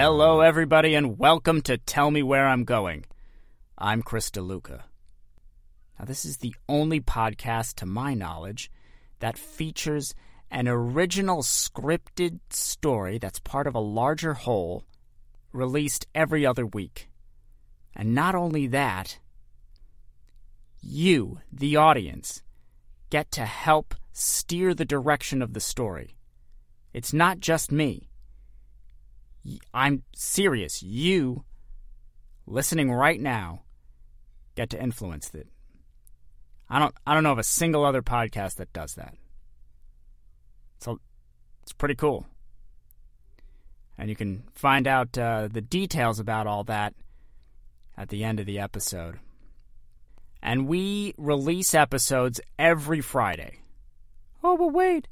Hello, everybody, and welcome to Tell Me Where I'm Going. I'm Chris DeLuca. Now, this is the only podcast, to my knowledge, that features an original scripted story that's part of a larger whole released every other week. And not only that, you, the audience, get to help steer the direction of the story. It's not just me. I'm serious. You, listening right now, get to influence it. I don't. I don't know of a single other podcast that does that. So it's pretty cool. And you can find out uh, the details about all that at the end of the episode. And we release episodes every Friday. Oh, but wait.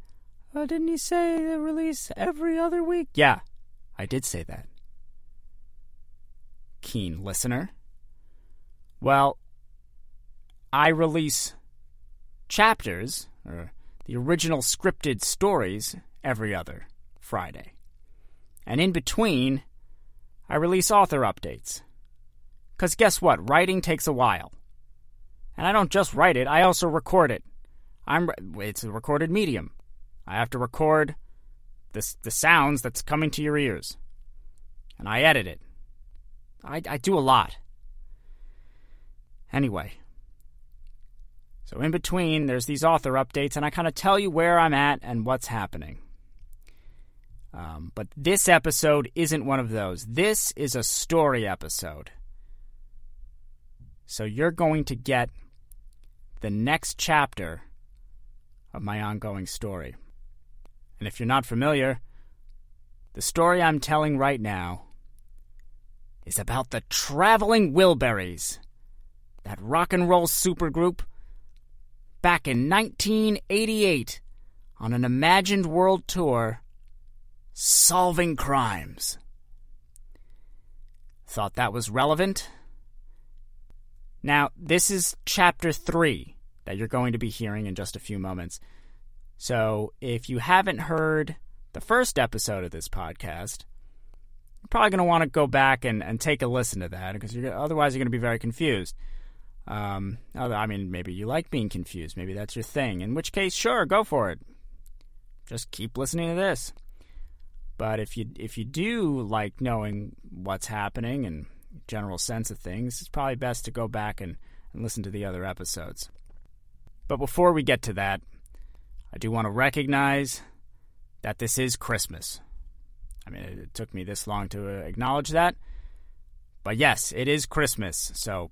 Uh, didn't he say they release every other week? Yeah, I did say that. Keen listener. Well, I release chapters, or the original scripted stories, every other Friday. And in between, I release author updates. Because guess what? Writing takes a while. And I don't just write it, I also record it. I'm it's a recorded medium. I have to record the, the sounds that's coming to your ears. And I edit it. I, I do a lot. Anyway. So in between, there's these author updates, and I kind of tell you where I'm at and what's happening. Um, but this episode isn't one of those. This is a story episode. So you're going to get the next chapter of my ongoing story. And if you're not familiar, the story I'm telling right now is about the Traveling Wilburys, that rock and roll supergroup back in 1988 on an imagined world tour solving crimes. Thought that was relevant? Now, this is chapter 3 that you're going to be hearing in just a few moments. So, if you haven't heard the first episode of this podcast, you're probably going to want to go back and, and take a listen to that because you're, otherwise you're going to be very confused. Um, I mean, maybe you like being confused. Maybe that's your thing. In which case, sure, go for it. Just keep listening to this. But if you if you do like knowing what's happening and general sense of things, it's probably best to go back and, and listen to the other episodes. But before we get to that, I do want to recognize that this is Christmas. I mean, it took me this long to acknowledge that. But yes, it is Christmas. So,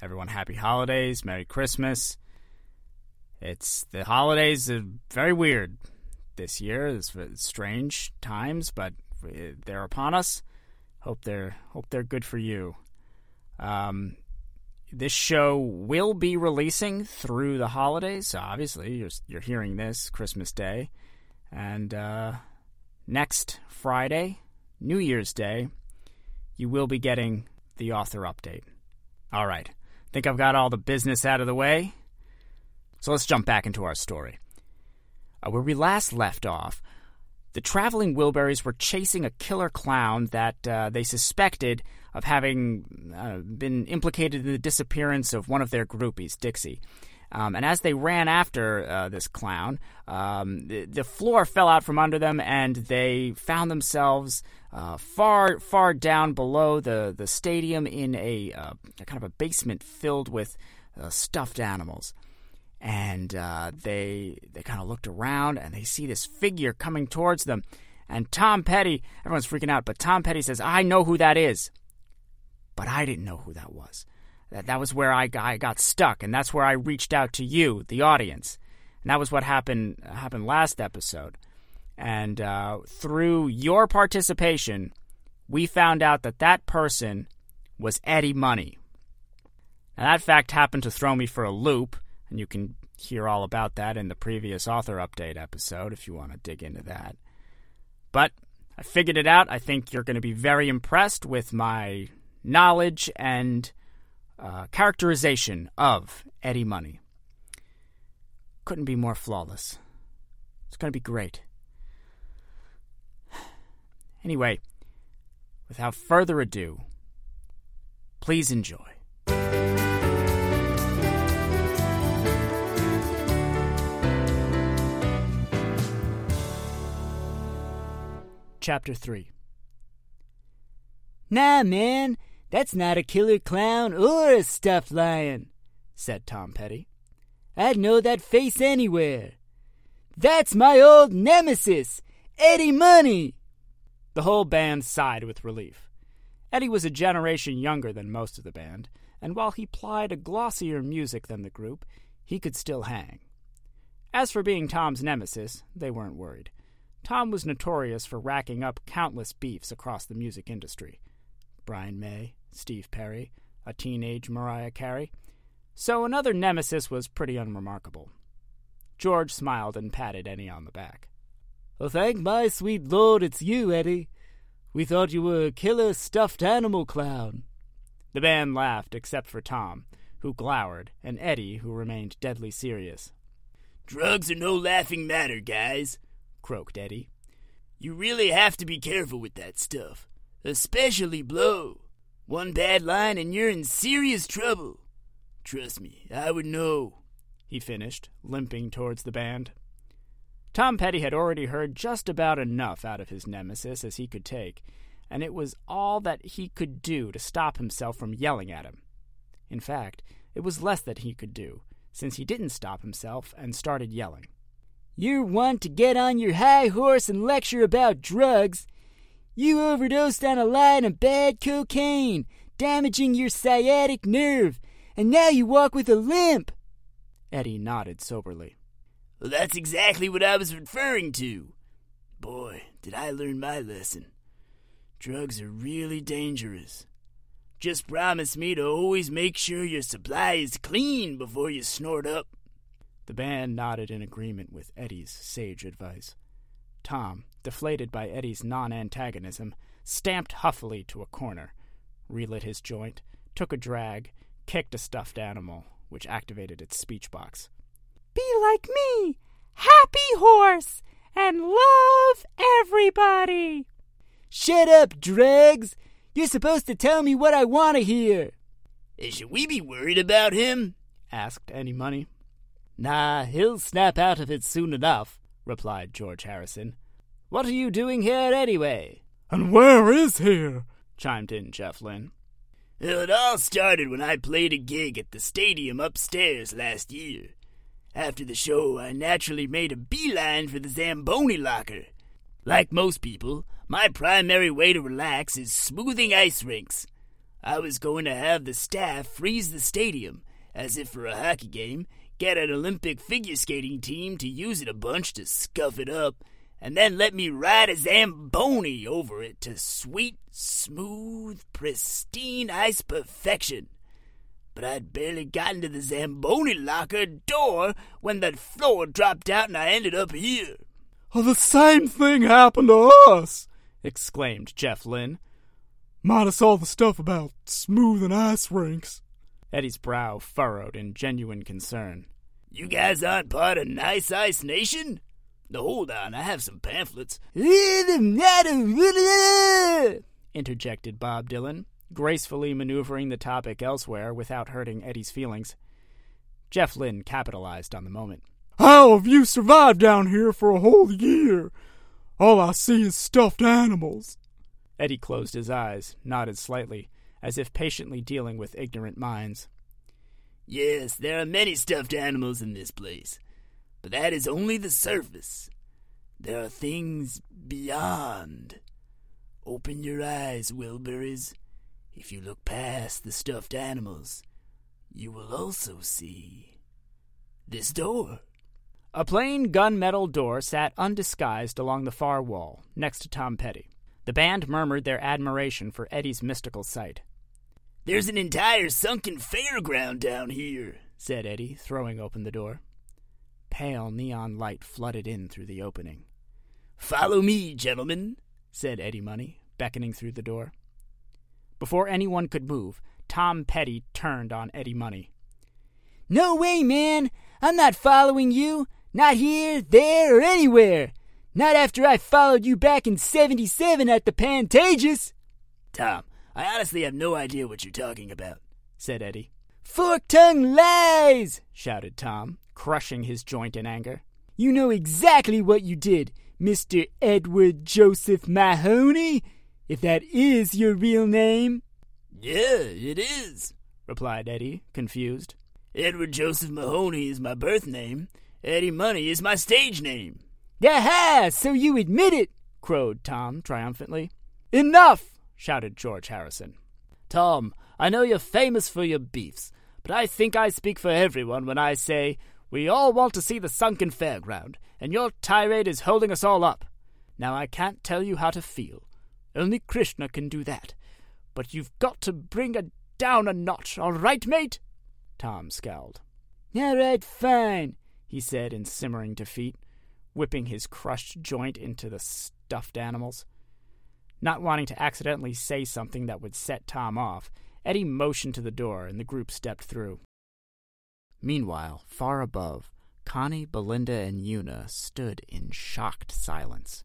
everyone, happy holidays, Merry Christmas. It's the holidays are very weird this year. It's strange times, but they're upon us. Hope they're hope they're good for you. Um, this show will be releasing through the holidays. So obviously, you're, you're hearing this Christmas Day. And uh, next Friday, New Year's Day, you will be getting the author update. All right. Think I've got all the business out of the way? So let's jump back into our story. Uh, where we last left off, the traveling Wilburys were chasing a killer clown that uh, they suspected of having uh, been implicated in the disappearance of one of their groupies, Dixie. Um, and as they ran after uh, this clown, um, the, the, floor fell out from under them, and they found themselves uh, far, far down below the, the stadium in a, uh, a kind of a basement filled with uh, stuffed animals. And uh, they they kind of looked around, and they see this figure coming towards them. And Tom Petty, everyone's freaking out, but Tom Petty says, "I know who that is." but I didn't know who that was. That, that was where I I got stuck, and that's where I reached out to you, the audience. And that was what happened happened last episode. And uh, through your participation, we found out that that person was Eddie Money. Now, that fact happened to throw me for a loop, and you can hear all about that in the previous author update episode if you want to dig into that. But I figured it out. I think you're going to be very impressed with my knowledge and uh, characterization of Eddie Money. Couldn't be more flawless. It's going to be great. Anyway, without further ado, please enjoy. Chapter 3 Nah, man, that's not a killer clown or a stuffed lion, said Tom Petty. I'd know that face anywhere. That's my old nemesis, Eddie Money. The whole band sighed with relief. Eddie was a generation younger than most of the band, and while he plied a glossier music than the group, he could still hang. As for being Tom's nemesis, they weren't worried. Tom was notorious for racking up countless beefs across the music industry Brian May, Steve Perry, a teenage Mariah Carey. So another nemesis was pretty unremarkable. George smiled and patted Eddie on the back. Thank my sweet lord it's you, Eddie. We thought you were a killer stuffed animal clown. The band laughed, except for Tom, who glowered, and Eddie, who remained deadly serious. Drugs are no laughing matter, guys, croaked Eddie. You really have to be careful with that stuff, especially blow. One bad line and you're in serious trouble. Trust me, I would know, he finished, limping towards the band. Tom Petty had already heard just about enough out of his nemesis as he could take, and it was all that he could do to stop himself from yelling at him. In fact, it was less that he could do, since he didn't stop himself and started yelling. You're one to get on your high horse and lecture about drugs. You overdosed on a line of bad cocaine, damaging your sciatic nerve, and now you walk with a limp. Eddie nodded soberly. Well, that's exactly what I was referring to. Boy, did I learn my lesson. Drugs are really dangerous. Just promise me to always make sure your supply is clean before you snort up. The band nodded in agreement with Eddie's sage advice. Tom, deflated by Eddie's non antagonism, stamped huffily to a corner, relit his joint, took a drag, kicked a stuffed animal, which activated its speech box. Be like me, happy horse, and love everybody. Shut up, dregs! You're supposed to tell me what I want to hear. Should we be worried about him? asked Eddie Money. Nah, he'll snap out of it soon enough, replied George Harrison. What are you doing here anyway? And where is here? chimed in Jeff Lynne. Well, it all started when I played a gig at the stadium upstairs last year. After the show, I naturally made a beeline for the Zamboni locker. Like most people, my primary way to relax is smoothing ice rinks. I was going to have the staff freeze the stadium, as if for a hockey game, get an Olympic figure skating team to use it a bunch to scuff it up, and then let me ride a Zamboni over it to sweet, smooth, pristine ice perfection. But I'd barely gotten to the Zamboni locker door when that floor dropped out and I ended up here. Oh, the same thing happened to us, exclaimed Jeff Lynne. Minus all the stuff about smoothing ice rinks. Eddie's brow furrowed in genuine concern. You guys aren't part of Nice Ice Nation? No, hold on, I have some pamphlets. interjected Bob Dylan, gracefully maneuvering the topic elsewhere without hurting Eddie's feelings. Jeff Lynne capitalized on the moment. How have you survived down here for a whole year? All I see is stuffed animals. Eddie closed his eyes, nodded slightly, as if patiently dealing with ignorant minds. Yes, there are many stuffed animals in this place, but that is only the surface. There are things beyond. Open your eyes, Wilburys. If you look past the stuffed animals, you will also see this door. A plain gunmetal door sat undisguised along the far wall, next to Tom Petty. The band murmured their admiration for Eddie's mystical sight. There's an entire sunken fairground down here, said Eddie, throwing open the door. Pale neon light flooded in through the opening. Follow me, gentlemen, said Eddie Money, beckoning through the door. Before anyone could move, Tom Petty turned on Eddie Money. No way, man! I'm not following you! Not here, there, or anywhere! Not after I followed you back in 77 at the Pantages! Tom, I honestly have no idea what you're talking about, said Eddie. Fork tongue lies! shouted Tom, crushing his joint in anger. You know exactly what you did, Mr. Edward Joseph Mahoney, if that is your real name. Yeah, it is, replied Eddie, confused. Edward Joseph Mahoney is my birth name. Eddie Money is my stage name. Aha! So you admit it, crowed Tom triumphantly. Enough! Shouted George Harrison. Tom, I know you're famous for your beefs, but I think I speak for everyone when I say we all want to see the sunken fairground, and your tirade is holding us all up. Now I can't tell you how to feel. Only Krishna can do that. But you've got to bring it down a notch, all right, mate? Tom scowled. All right, fine, he said in simmering defeat, whipping his crushed joint into the stuffed animals. Not wanting to accidentally say something that would set Tom off, Eddie motioned to the door and the group stepped through. Meanwhile, far above, Connie, Belinda, and Una stood in shocked silence.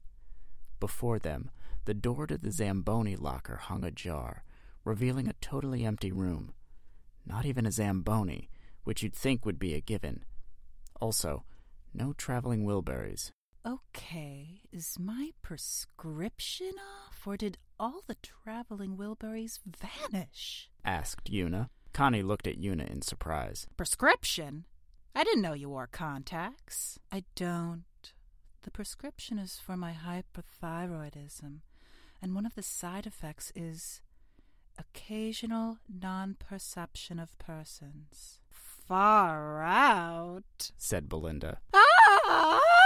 Before them, the door to the Zamboni locker hung ajar, revealing a totally empty room. Not even a Zamboni, which you'd think would be a given. Also, no traveling Wilburys. Okay, is my prescription off, or did all the traveling Wilburys vanish? asked Una. Connie looked at Una in surprise. Prescription? I didn't know you wore contacts. I don't. The prescription is for my hyperthyroidism, and one of the side effects is occasional non perception of persons. Far out, said Belinda. Ah!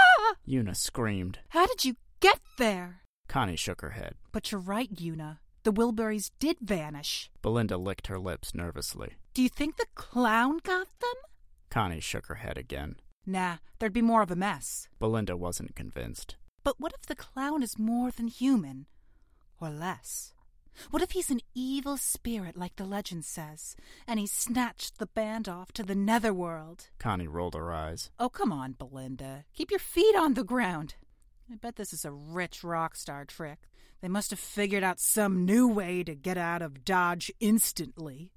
Una screamed. How did you get there? Connie shook her head. But you're right, Una. The Wilburys did vanish. Belinda licked her lips nervously. Do you think the clown got them? Connie shook her head again. Nah, there'd be more of a mess. Belinda wasn't convinced. But what if the clown is more than human? Or less? What if he's an evil spirit like the legend says, and he snatched the band off to the netherworld? Connie rolled her eyes. Oh, come on, Belinda. Keep your feet on the ground. I bet this is a rich rock star trick. They must have figured out some new way to get out of Dodge instantly.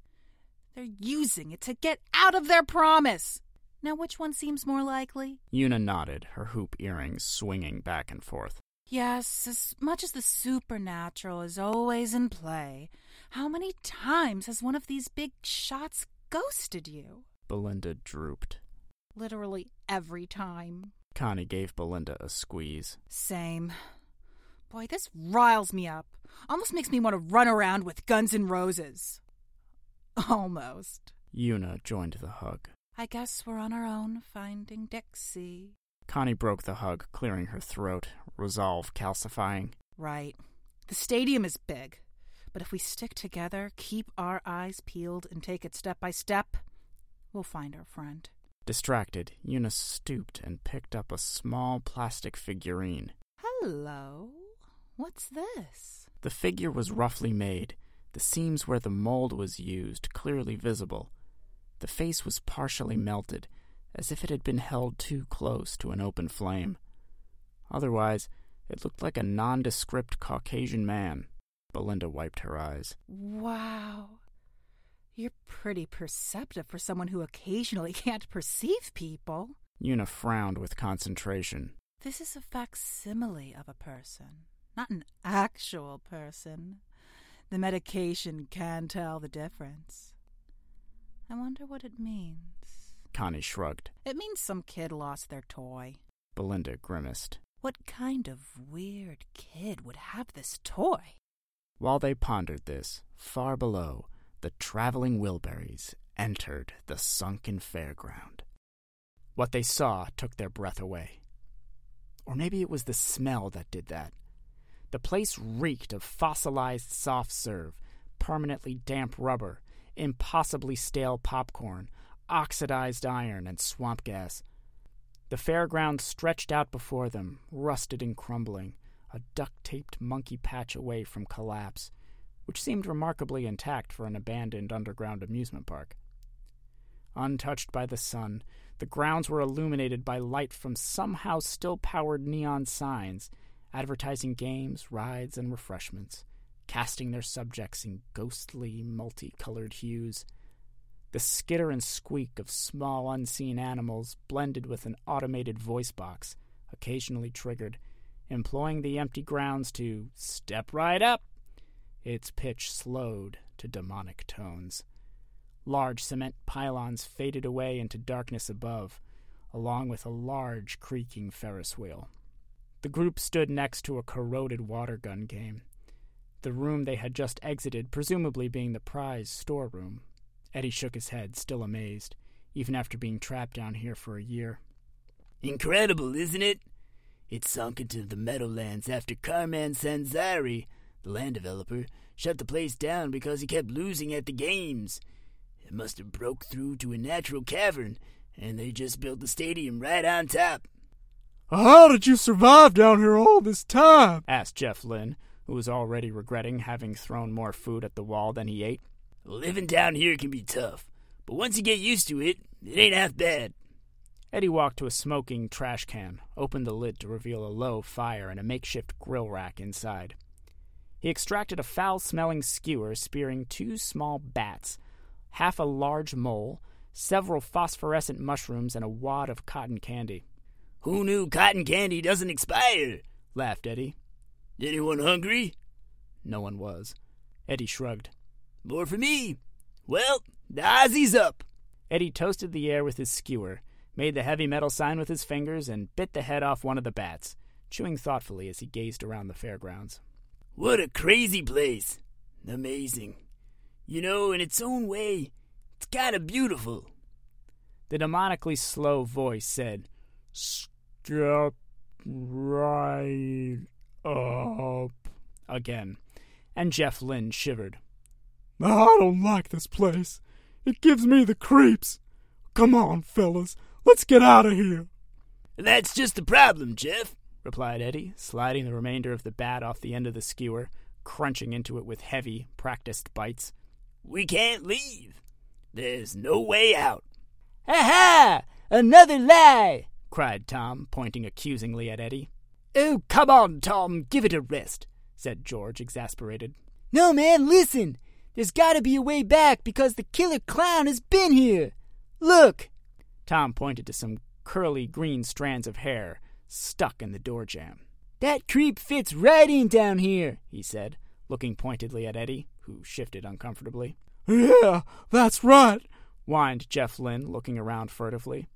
They're using it to get out of their promise. Now, which one seems more likely? Una nodded, her hoop earrings swinging back and forth. Yes, as much as the supernatural is always in play, how many times has one of these big shots ghosted you? Belinda drooped. Literally every time. Connie gave Belinda a squeeze. Same. Boy, this riles me up. Almost makes me want to run around with Guns N' Roses. Almost. Una joined the hug. I guess we're on our own finding Dixie. Connie broke the hug, clearing her throat, resolve calcifying. Right. The stadium is big, but if we stick together, keep our eyes peeled, and take it step by step, we'll find our friend. Distracted, Eunice stooped and picked up a small plastic figurine. Hello. What's this? The figure was roughly made, the seams where the mold was used clearly visible. The face was partially melted, as if it had been held too close to an open flame. Otherwise, it looked like a nondescript Caucasian man. Belinda wiped her eyes. Wow. You're pretty perceptive for someone who occasionally can't perceive people. Una frowned with concentration. This is a facsimile of a person, not an actual person. The medication can tell the difference. I wonder what it means. Connie shrugged. It means some kid lost their toy. Belinda grimaced. What kind of weird kid would have this toy? While they pondered this, far below, the traveling Wilburys entered the sunken fairground. What they saw took their breath away. Or maybe it was the smell that did that. The place reeked of fossilized soft serve, permanently damp rubber, impossibly stale popcorn, oxidized iron, and swamp gas. The fairground stretched out before them, rusted and crumbling, a duct taped monkey patch away from collapse, which seemed remarkably intact for an abandoned underground amusement park. Untouched by the sun, the grounds were illuminated by light from somehow still powered neon signs advertising games, rides, and refreshments, casting their subjects in ghostly, multicolored hues. The skitter and squeak of small, unseen animals blended with an automated voice box, occasionally triggered, employing the empty grounds to step right up. Its pitch slowed to demonic tones. Large cement pylons faded away into darkness above, along with a large, creaking Ferris wheel. The group stood next to a corroded water gun game, the room they had just exited, presumably being the prize storeroom. Eddie shook his head, still amazed, even after being trapped down here for a year. Incredible, isn't it? It sunk into the Meadowlands after Carman Sanzari, the land developer, shut the place down because he kept losing at the games. It must have broke through to a natural cavern, and they just built the stadium right on top. How did you survive down here all this time? asked Jeff Lynne, who was already regretting having thrown more food at the wall than he ate. Living down here can be tough, but once you get used to it, it ain't half bad. Eddie walked to a smoking trash can, opened the lid to reveal a low fire and a makeshift grill rack inside. He extracted a foul smelling skewer spearing two small bats, half a large mole, several phosphorescent mushrooms, and a wad of cotton candy. Who knew cotton candy doesn't expire? laughed Eddie. Anyone hungry? No one was. Eddie shrugged. More for me. Well, the Ozzy's up. Eddie toasted the air with his skewer, made the heavy metal sign with his fingers, and bit the head off one of the bats, chewing thoughtfully as he gazed around the fairgrounds. What a crazy place. Amazing. You know, in its own way, it's kind of beautiful. The demonically slow voice said, Step right up. Again, and Jeff Lynne shivered. I don't like this place. It gives me the creeps. Come on, fellas, let's get out of here. That's just the problem, Jeff, replied Eddie, sliding the remainder of the bat off the end of the skewer, crunching into it with heavy, practiced bites. We can't leave. There's no way out. Ha ha! Another lie! cried Tom, pointing accusingly at Eddie. Oh, come on, Tom, give it a rest, said George, exasperated. No, man, listen! There's gotta be a way back because the killer clown has been here! Look! Tom pointed to some curly green strands of hair stuck in the door jamb. That creep fits right in down here, he said, looking pointedly at Eddie, who shifted uncomfortably. Yeah, that's right, whined Jeff Lynne, looking around furtively.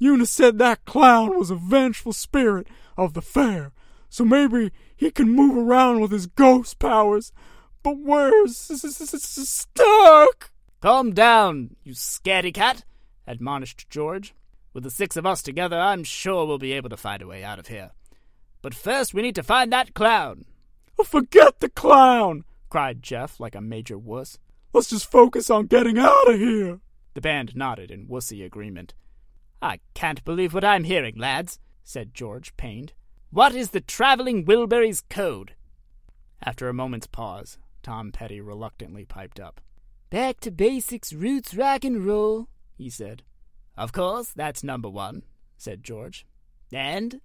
Una said that clown was a vengeful spirit of the fair, so maybe he can move around with his ghost powers. But we're stuck. Calm down, you scaredy cat, admonished George. With the six of us together, I'm sure we'll be able to find a way out of here. But first, we need to find that clown. Oh, forget the clown, cried Jeff like a major wuss. Let's just focus on getting out of here. The band nodded in wussy agreement. I can't believe what I'm hearing, lads, said George, pained. What is the Traveling Wilburys code? After a moment's pause, Tom Petty reluctantly piped up. Back to basics, roots, rock and roll, he said. Of course, that's number one, said George. And?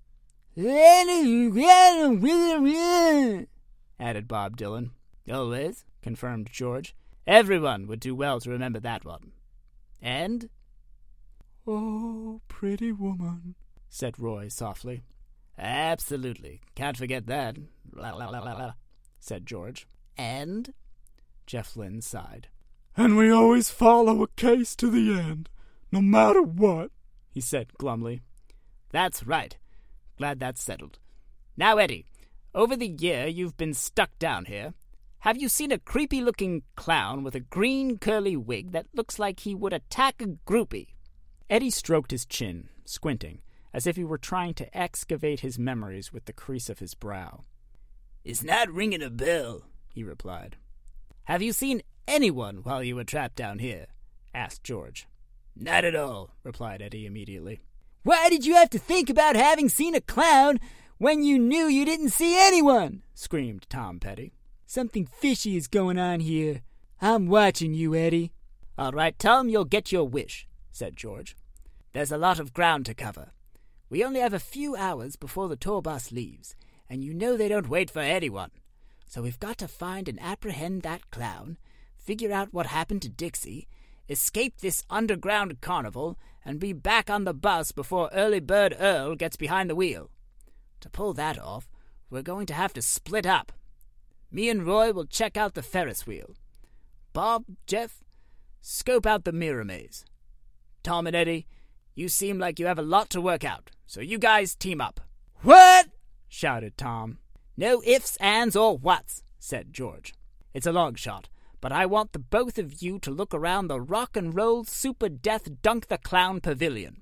added Bob Dylan. Oh, Always, confirmed George. Everyone would do well to remember that one. And? Oh, pretty woman, said Roy softly. Absolutely. Can't forget that, said George. And? Jeff Lynne sighed. And we always follow a case to the end, no matter what, he said glumly. That's right. Glad that's settled. Now, Eddie, over the year you've been stuck down here, have you seen a creepy looking clown with a green curly wig that looks like he would attack a groupie? Eddie stroked his chin, squinting, as if he were trying to excavate his memories with the crease of his brow. It's not ringing a bell, he replied. Have you seen anyone while you were trapped down here? asked George. Not at all, replied Eddie immediately. Why did you have to think about having seen a clown when you knew you didn't see anyone? screamed Tom Petty. Something fishy is going on here. I'm watching you, Eddie. All right, Tom, you'll get your wish, said George. There's a lot of ground to cover. We only have a few hours before the tour bus leaves, and you know they don't wait for anyone. So we've got to find and apprehend that clown, figure out what happened to Dixie, escape this underground carnival, and be back on the bus before Early Bird Earl gets behind the wheel. To pull that off, we're going to have to split up. Me and Roy will check out the Ferris wheel. Bob, Jeff, scope out the mirror maze. Tom and Eddie, you seem like you have a lot to work out, so you guys team up. What? shouted Tom. No ifs, ands, or whats, said George. It's a long shot, but I want the both of you to look around the rock and roll super death dunk the clown pavilion.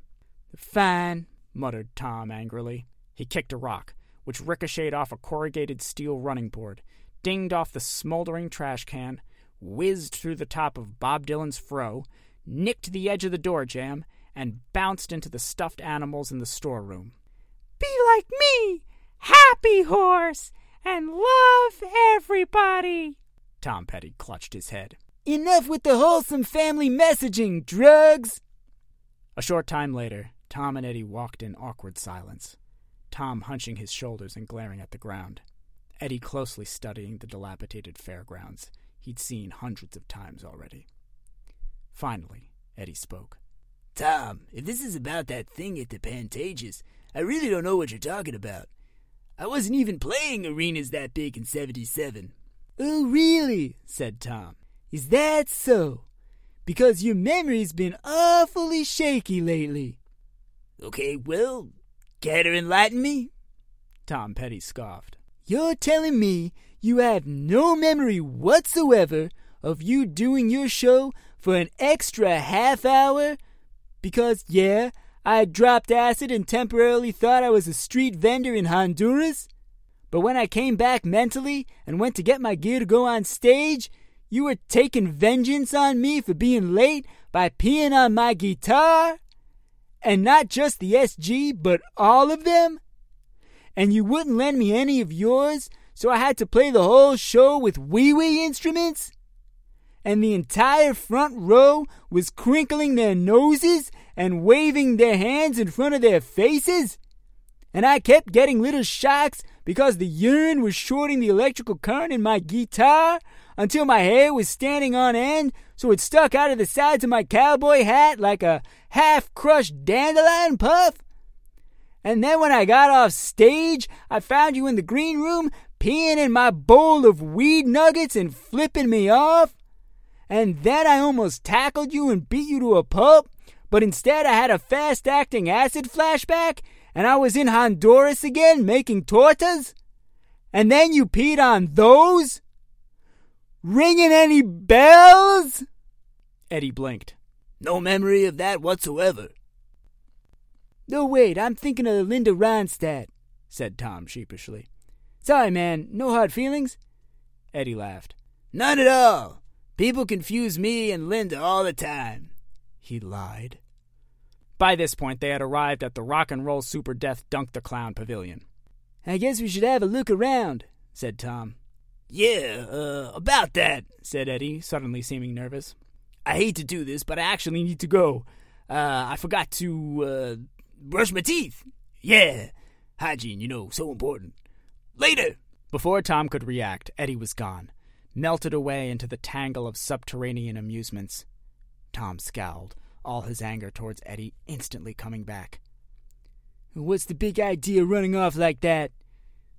Fine, muttered Tom angrily. He kicked a rock, which ricocheted off a corrugated steel running board, dinged off the smoldering trash can, whizzed through the top of Bob Dylan's fro, nicked the edge of the door jamb, and bounced into the stuffed animals in the storeroom. Be like me, happy horse, and love everybody. Tom Petty clutched his head. Enough with the wholesome family messaging, drugs! A short time later, Tom and Eddie walked in awkward silence, Tom hunching his shoulders and glaring at the ground. Eddie closely studying the dilapidated fairgrounds he'd seen hundreds of times already. Finally, Eddie spoke. Tom, if this is about that thing at the Pantages, I really don't know what you're talking about. I wasn't even playing arenas that big in 77. Oh, really? said Tom. Is that so? Because your memory's been awfully shaky lately. Okay, well, care to enlighten me? Tom Petty scoffed. You're telling me you have no memory whatsoever of you doing your show for an extra half hour? Because, yeah, I dropped acid and temporarily thought I was a street vendor in Honduras? But when I came back mentally and went to get my gear to go on stage, you were taking vengeance on me for being late by peeing on my guitar? And not just the SG, but all of them? And you wouldn't lend me any of yours, so I had to play the whole show with wee wee instruments? And the entire front row was crinkling their noses and waving their hands in front of their faces? And I kept getting little shocks because the urine was shorting the electrical current in my guitar until my hair was standing on end so it stuck out of the sides of my cowboy hat like a half crushed dandelion puff. And then when I got off stage, I found you in the green room peeing in my bowl of weed nuggets and flipping me off. And then I almost tackled you and beat you to a pulp, but instead I had a fast acting acid flashback and I was in Honduras again making tortas? And then you peed on those? Ringing any bells? Eddie blinked. No memory of that whatsoever. No, wait, I'm thinking of Linda Ronstadt, said Tom sheepishly. Sorry, man, no hard feelings? Eddie laughed. None at all. People confuse me and Linda all the time. He lied. By this point, they had arrived at the Rock and Roll Super Death Dunk the Clown Pavilion. I guess we should have a look around, said Tom. Yeah, uh, about that, said Eddie, suddenly seeming nervous. I hate to do this, but I actually need to go. Uh, I forgot to, uh, brush my teeth. Yeah, hygiene, you know, so important. Later! Before Tom could react, Eddie was gone, melted away into the tangle of subterranean amusements. Tom scowled, all his anger towards Eddie instantly coming back. What's the big idea running off like that?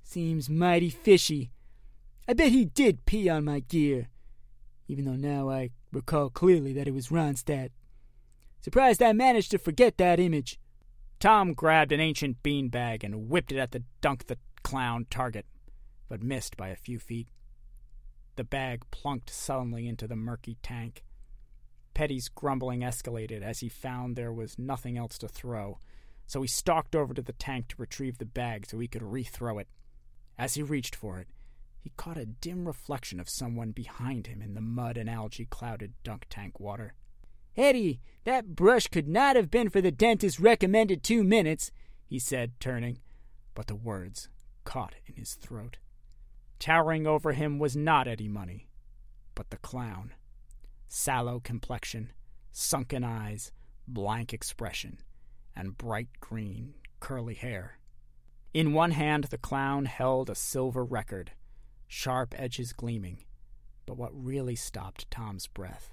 Seems mighty fishy. I bet he did pee on my gear, even though now I recall clearly that it was Ronstadt. Surprised I managed to forget that image. Tom grabbed an ancient bean bag and whipped it at the dunk the clown target, but missed by a few feet. The bag plunked sullenly into the murky tank. Petty's grumbling escalated as he found there was nothing else to throw, so he stalked over to the tank to retrieve the bag so he could rethrow it. As he reached for it, he caught a dim reflection of someone behind him in the mud and algae clouded dunk tank water. Eddie, that brush could not have been for the dentist's recommended two minutes, he said, turning, but the words caught in his throat. Towering over him was not Eddie Money, but the clown. Sallow complexion, sunken eyes, blank expression, and bright green, curly hair. In one hand, the clown held a silver record sharp edges gleaming. But what really stopped Tom's breath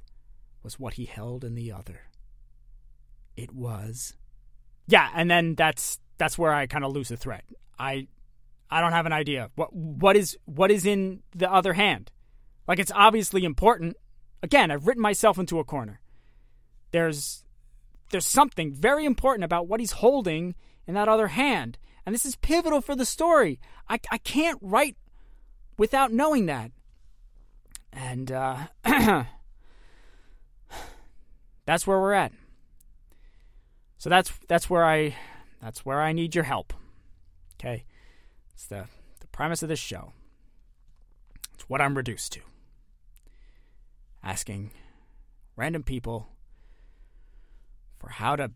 was what he held in the other. It was. Yeah, and then that's that's where I kind of lose the thread. I I don't have an idea. What what is what is in the other hand? Like it's obviously important. Again, I've written myself into a corner. There's there's something very important about what he's holding in that other hand. And this is pivotal for the story. I, I can't write without knowing that. And uh, that's where we're at. So that's that's where I that's where I need your help. Okay? It's the the premise of this show. It's what I'm reduced to. Asking random people for how to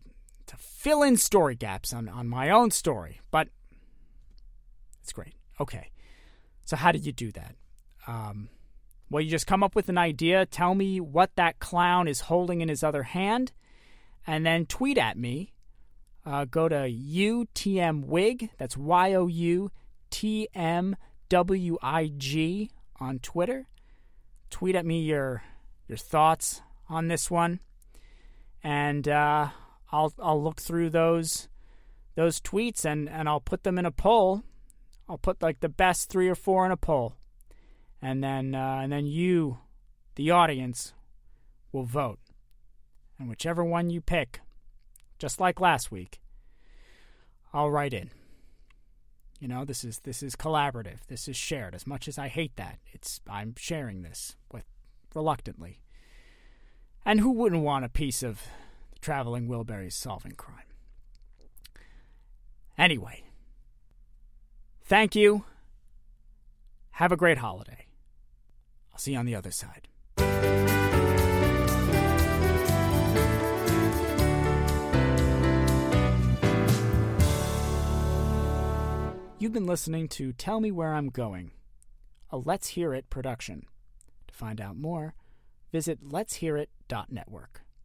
to fill in story gaps on, on my own story. But it's great. Okay. So how did you do that? Um, well, you just come up with an idea, tell me what that clown is holding in his other hand, and then tweet at me. Uh, go to UTMWig, that's Y O U T M W I G on Twitter. Tweet at me your your thoughts on this one, and uh, I'll I'll look through those those tweets and, and I'll put them in a poll. I'll put like the best three or four in a poll, and then uh, and then you, the audience, will vote, and whichever one you pick, just like last week, I'll write in. You know, this is this is collaborative. This is shared. As much as I hate that, it's I'm sharing this with reluctantly. And who wouldn't want a piece of traveling Wilburys solving crime? Anyway, thank you. Have a great holiday. I'll see you on the other side. You've been listening to Tell Me Where I'm Going, a Let's Hear It production. To find out more, visit letshearit.network.